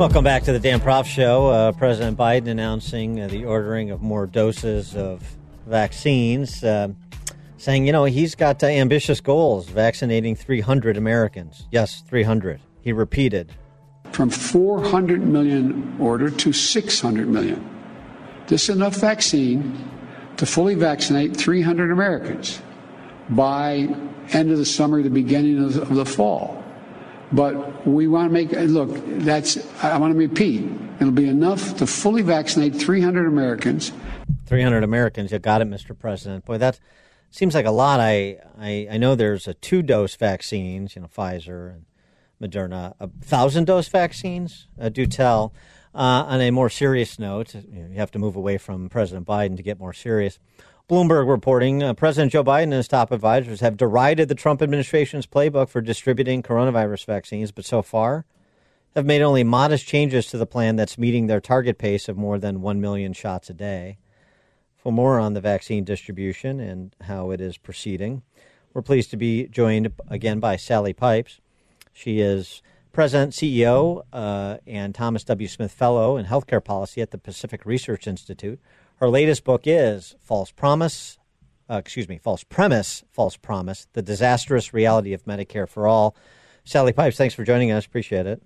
Welcome back to the Dan Proft Show. Uh, President Biden announcing uh, the ordering of more doses of vaccines, uh, saying, you know, he's got uh, ambitious goals, vaccinating 300 Americans. Yes, 300. He repeated. From 400 million order to 600 million. This is enough vaccine to fully vaccinate 300 Americans by end of the summer, the beginning of the fall. But we want to make look. That's I want to repeat. It'll be enough to fully vaccinate 300 Americans. 300 Americans. You got it, Mr. President. Boy, that seems like a lot. I I, I know there's a two dose vaccines. You know, Pfizer and Moderna. A thousand dose vaccines. Uh, do tell. Uh, on a more serious note, you have to move away from President Biden to get more serious. Bloomberg reporting uh, President Joe Biden and his top advisors have derided the Trump administration's playbook for distributing coronavirus vaccines, but so far have made only modest changes to the plan that's meeting their target pace of more than 1 million shots a day. For more on the vaccine distribution and how it is proceeding, we're pleased to be joined again by Sally Pipes. She is President, CEO, uh, and Thomas W. Smith Fellow in Healthcare Policy at the Pacific Research Institute. Her latest book is False Promise, uh, excuse me, False Premise, False Promise The Disastrous Reality of Medicare for All. Sally Pipes, thanks for joining us. Appreciate it.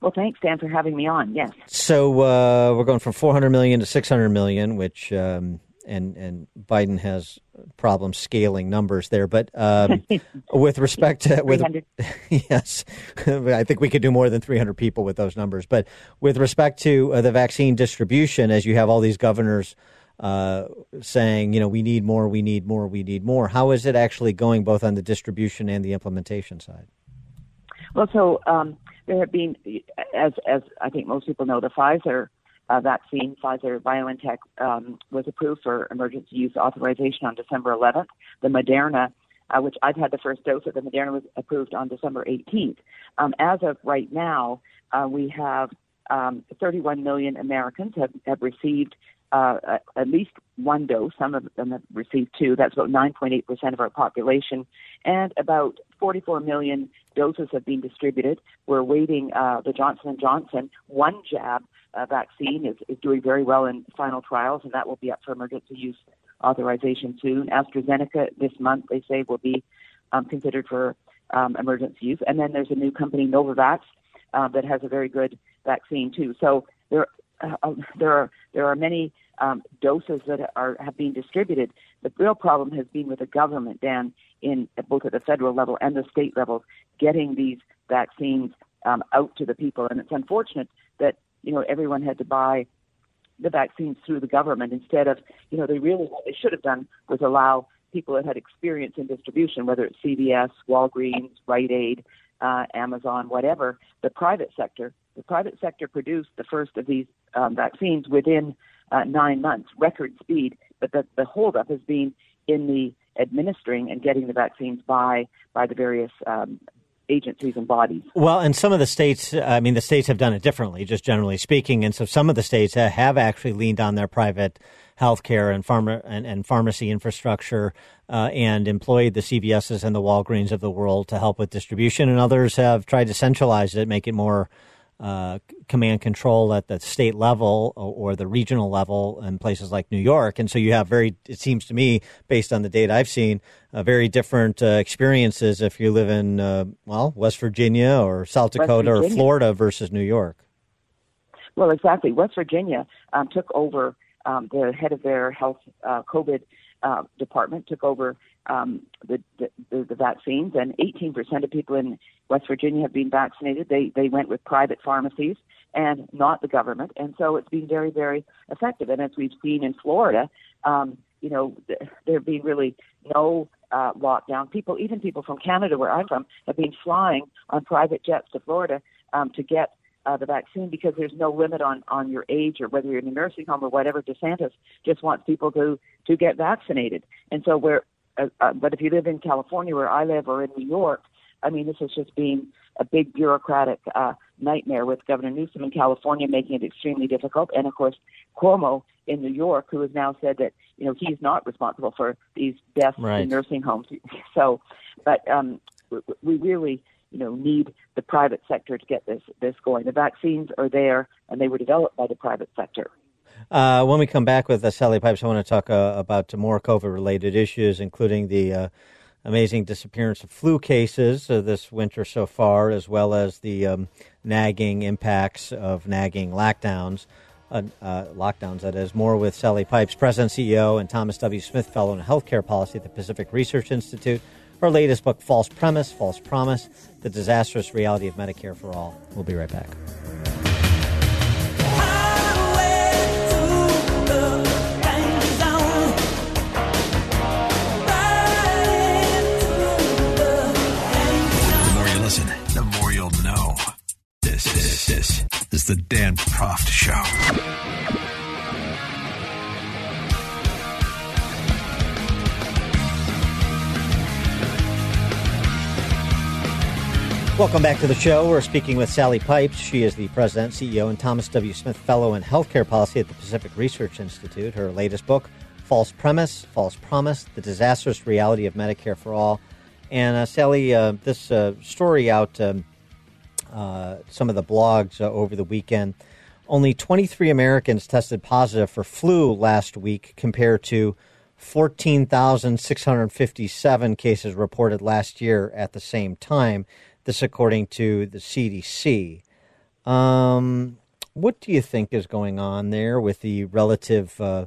Well, thanks, Dan, for having me on. Yes. So uh, we're going from 400 million to 600 million, which um, and and Biden has problems scaling numbers there. But um, with respect to with yes, I think we could do more than 300 people with those numbers. But with respect to uh, the vaccine distribution, as you have all these governors uh, saying, you know, we need more, we need more, we need more. How is it actually going, both on the distribution and the implementation side? Well, so um, there have been, as as I think most people know, the Pfizer uh, vaccine, Pfizer BioNTech, um, was approved for emergency use authorization on December 11th. The Moderna, uh, which I've had the first dose of, the Moderna was approved on December 18th. Um, as of right now, uh, we have um, 31 million Americans have, have received uh, at least one dose. Some of them have received two. That's about 9.8% of our population. And about 44 million doses have been distributed. We're waiting uh, the Johnson & Johnson one jab uh, vaccine is, is doing very well in final trials, and that will be up for emergency use authorization soon. AstraZeneca this month, they say, will be um, considered for um, emergency use. And then there's a new company, Novavax, uh, that has a very good vaccine too. So there, uh, uh, there are there are many um, doses that are have been distributed. The real problem has been with the government, Dan, in both at the federal level and the state level, getting these vaccines um, out to the people. And it's unfortunate that you know, everyone had to buy the vaccines through the government instead of, you know, they really what they should have done was allow people that had experience in distribution, whether it's CVS, Walgreens, Rite Aid, uh, Amazon, whatever, the private sector. The private sector produced the first of these um, vaccines within uh, nine months, record speed. But the, the holdup has been in the administering and getting the vaccines by by the various um, agencies and bodies. Well, and some of the states, I mean, the states have done it differently, just generally speaking. And so some of the states have actually leaned on their private healthcare and pharma and, and pharmacy infrastructure uh, and employed the CVSs and the Walgreens of the world to help with distribution. And others have tried to centralize it, make it more uh, command control at the state level or, or, the regional level in places like New York. And so you have very, it seems to me, based on the data I've seen, uh, very different uh, experiences if you live in, uh, well, West Virginia or South Dakota or Florida versus New York. Well, exactly. West Virginia um, took over um, the head of their health uh, COVID uh, department, took over um, the, the, the vaccines, and 18% of people in West Virginia have been vaccinated. They they went with private pharmacies. and not the government. And so it's been very, very effective. And as we've seen in Florida, um, you know, there being really no uh, lockdown. People, even people from Canada, where I'm from, have been flying on private jets to Florida um, to get uh, the vaccine because there's no limit on on your age or whether you're in a nursing home or whatever. DeSantis just wants people to to get vaccinated, and so where. Uh, uh, but if you live in California, where I live, or in New York, I mean, this has just been a big bureaucratic uh, nightmare with Governor Newsom in California, making it extremely difficult, and of course Cuomo in New York, who has now said that you know he's not responsible for these deaths right. in nursing homes. So, but um, we really you know need the private sector to get this this going. The vaccines are there, and they were developed by the private sector. Uh, when we come back with uh, Sally Pipes, I want to talk uh, about more COVID related issues, including the uh, amazing disappearance of flu cases uh, this winter so far, as well as the um, nagging impacts of nagging lockdowns. Uh, lockdowns, that is. More with Sally Pipes, President CEO, and Thomas W. Smith Fellow in Healthcare Policy at the Pacific Research Institute. Her latest book, False Premise, False Promise The Disastrous Reality of Medicare for All. We'll be right back. This, this, this is the Dan Proft Show. Welcome back to the show. We're speaking with Sally Pipes. She is the president, CEO, and Thomas W. Smith Fellow in Healthcare Policy at the Pacific Research Institute. Her latest book, False Premise, False Promise The Disastrous Reality of Medicare for All. And uh, Sally, uh, this uh, story out um, uh, some of the blogs uh, over the weekend. Only 23 Americans tested positive for flu last week compared to 14,657 cases reported last year at the same time. This, according to the CDC. Um, what do you think is going on there with the relative uh,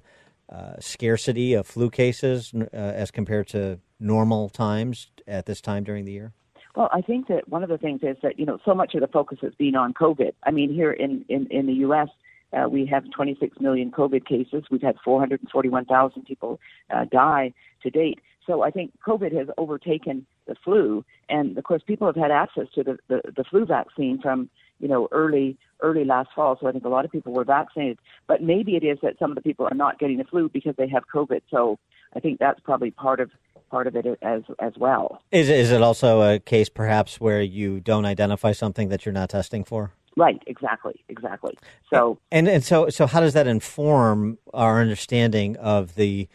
uh, scarcity of flu cases uh, as compared to normal times at this time during the year? Well, I think that one of the things is that you know so much of the focus has been on COVID. I mean, here in in, in the U.S. Uh, we have 26 million COVID cases. We've had 441,000 people uh, die to date. So I think COVID has overtaken the flu, and of course, people have had access to the, the, the flu vaccine from you know early early last fall. So I think a lot of people were vaccinated. But maybe it is that some of the people are not getting the flu because they have COVID. So I think that's probably part of part of it as as well. Is is it also a case perhaps where you don't identify something that you're not testing for? Right, exactly, exactly. So and and so so how does that inform our understanding of the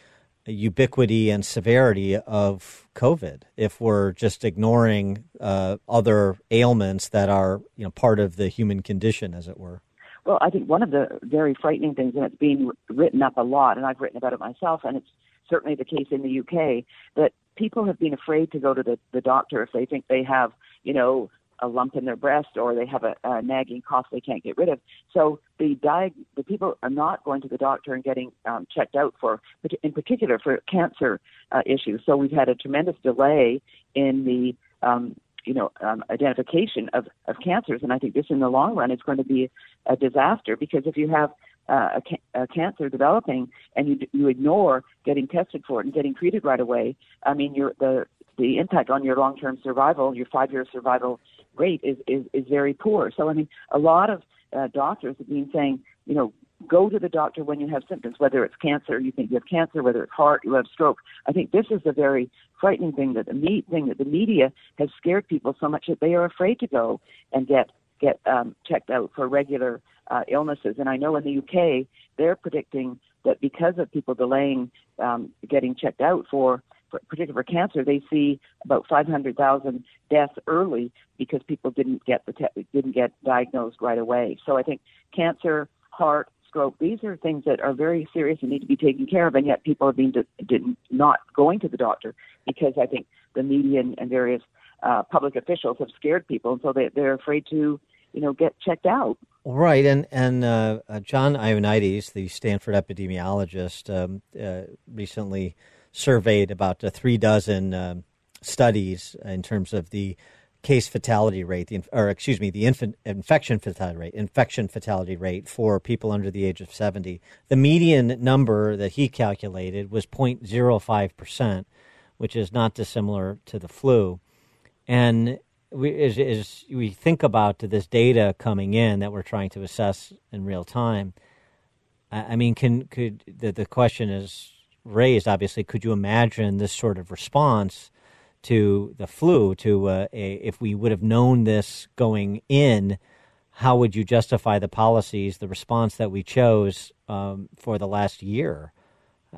ubiquity and severity of COVID if we're just ignoring uh, other ailments that are you know part of the human condition, as it were. Well, I think one of the very frightening things, and it's being written up a lot, and I've written about it myself, and it's certainly the case in the UK, that people have been afraid to go to the, the doctor if they think they have, you know, a lump in their breast or they have a, a nagging cough they can't get rid of. So the diag- the people are not going to the doctor and getting um, checked out for, in particular, for cancer uh, issues. So we've had a tremendous delay in the um, you know um, identification of, of cancers, and I think this in the long run is going to be a disaster because if you have uh, a, ca- a cancer developing and you you ignore getting tested for it and getting treated right away, I mean your the the impact on your long term survival, your five year survival rate is, is, is very poor. So, I mean, a lot of uh, doctors have been saying, you know, go to the doctor when you have symptoms, whether it's cancer, you think you have cancer, whether it's heart, you have stroke. I think this is a very frightening thing that the me- thing that the media has scared people so much that they are afraid to go and get get um, checked out for regular uh, illnesses. And I know in the UK they're predicting that because of people delaying um, getting checked out for particularly for cancer, they see about 500,000 deaths early because people didn't get the te- didn't get diagnosed right away. So I think cancer, heart, stroke, these are things that are very serious and need to be taken care of, and yet people have been did, not going to the doctor because I think the media and, and various uh, public officials have scared people, and so they, they're afraid to you know get checked out. Right, and and uh, uh, John Ioannidis, the Stanford epidemiologist, um, uh, recently surveyed about uh, three dozen um, studies in terms of the case fatality rate, the, or excuse me, the infant, infection fatality rate, infection fatality rate for people under the age of 70. The median number that he calculated was 0.05%, which is not dissimilar to the flu. And we, as, as we think about this data coming in that we're trying to assess in real time, I mean, can could the, the question is raised? Obviously, could you imagine this sort of response to the flu? To uh, a, if we would have known this going in, how would you justify the policies, the response that we chose um, for the last year?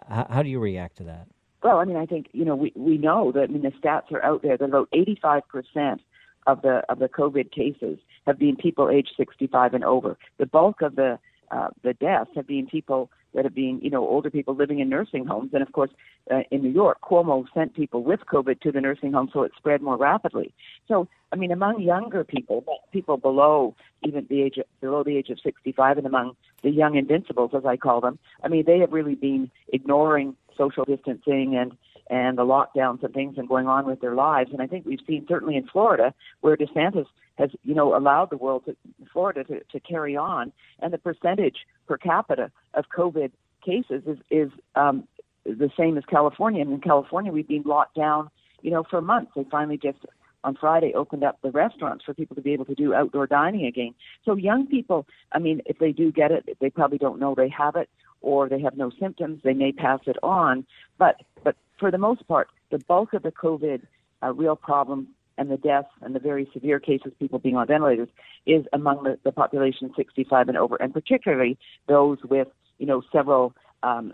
How, how do you react to that? Well, I mean, I think you know we we know that I mean the stats are out there that about 85 percent of the of the COVID cases have been people aged 65 and over. The bulk of the uh, the deaths have been people that have been, you know, older people living in nursing homes. And of course, uh, in New York, Cuomo sent people with COVID to the nursing home, so it spread more rapidly. So, I mean, among younger people, people below even the age of, below the age of 65, and among the young invincibles, as I call them, I mean, they have really been ignoring social distancing and and the lockdowns and things and going on with their lives. And I think we've seen certainly in Florida where DeSantis has, you know, allowed the world to Florida to, to carry on, and the percentage per capita of COVID cases is is um, the same as California. And in California, we've been locked down, you know, for months. They finally just on Friday opened up the restaurants for people to be able to do outdoor dining again. So young people, I mean, if they do get it, they probably don't know they have it or they have no symptoms. They may pass it on, but but for the most part, the bulk of the COVID uh, real problem and the deaths and the very severe cases, people being on ventilators, is among the, the population 65 and over, and particularly those with, you know, several um,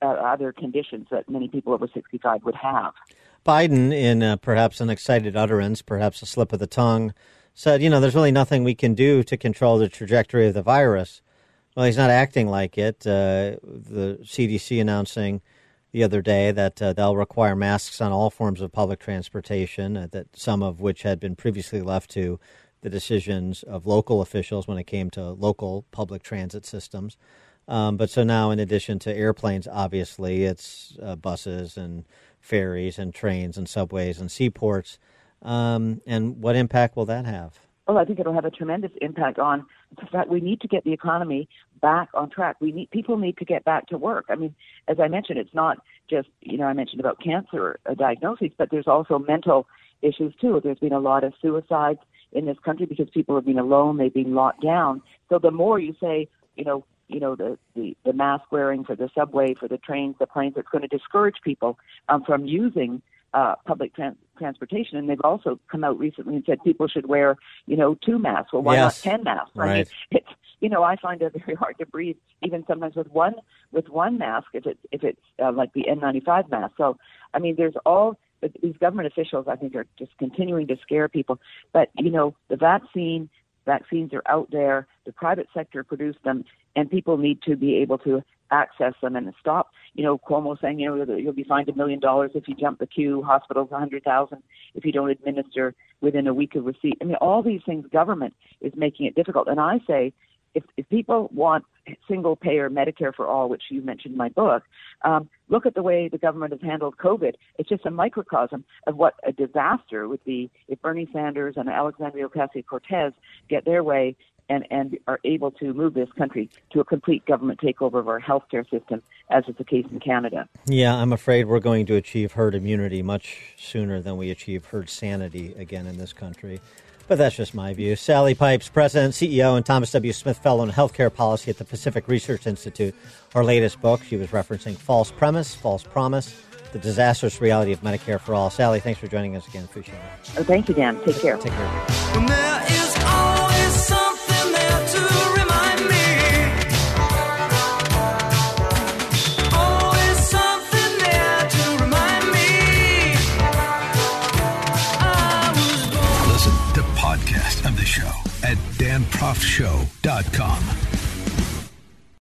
uh, other conditions that many people over 65 would have. Biden, in uh, perhaps an excited utterance, perhaps a slip of the tongue, said, you know, there's really nothing we can do to control the trajectory of the virus. Well, he's not acting like it. Uh, the CDC announcing the other day that uh, they'll require masks on all forms of public transportation, uh, that some of which had been previously left to the decisions of local officials when it came to local public transit systems. Um, but so now, in addition to airplanes, obviously, it's uh, buses and ferries and trains and subways and seaports. Um, and what impact will that have? Well, I think it'll have a tremendous impact on the fact we need to get the economy back on track. We need people need to get back to work. I mean, as I mentioned, it's not just you know I mentioned about cancer uh, diagnoses, but there's also mental issues too. There's been a lot of suicides in this country because people have been alone, they've been locked down. So the more you say, you know, you know the the, the mask wearing for the subway, for the trains, the planes, it's going to discourage people um, from using uh, public trans- transportation. And they've also come out recently and said people should wear, you know, two masks. Well, why yes. not ten masks? Right. I mean, it's you know, I find it very hard to breathe, even sometimes with one with one mask if it's if it's uh, like the N95 mask. So, I mean, there's all these government officials. I think are just continuing to scare people. But you know, the vaccine vaccines are out there. The private sector produced them, and people need to be able to access them and stop. You know, Cuomo saying, you know, you'll be fined a million dollars if you jump the queue. Hospitals, a hundred thousand if you don't administer within a week of receipt. I mean, all these things, government is making it difficult. And I say, if, if people want single payer Medicare for all, which you mentioned in my book, um, look at the way the government has handled COVID. It's just a microcosm of what a disaster would be if Bernie Sanders and Alexandria Ocasio Cortez get their way and, and are able to move this country to a complete government takeover of our healthcare system, as is the case in Canada. Yeah, I'm afraid we're going to achieve herd immunity much sooner than we achieve herd sanity again in this country. But that's just my view. Sally Pipes, President, CEO, and Thomas W. Smith Fellow in Healthcare Policy at the Pacific Research Institute. Her latest book, she was referencing False Premise, False Promise, The Disastrous Reality of Medicare for All. Sally, thanks for joining us again. Appreciate it. Oh, thank you, Dan. Take care. Take care. Podcast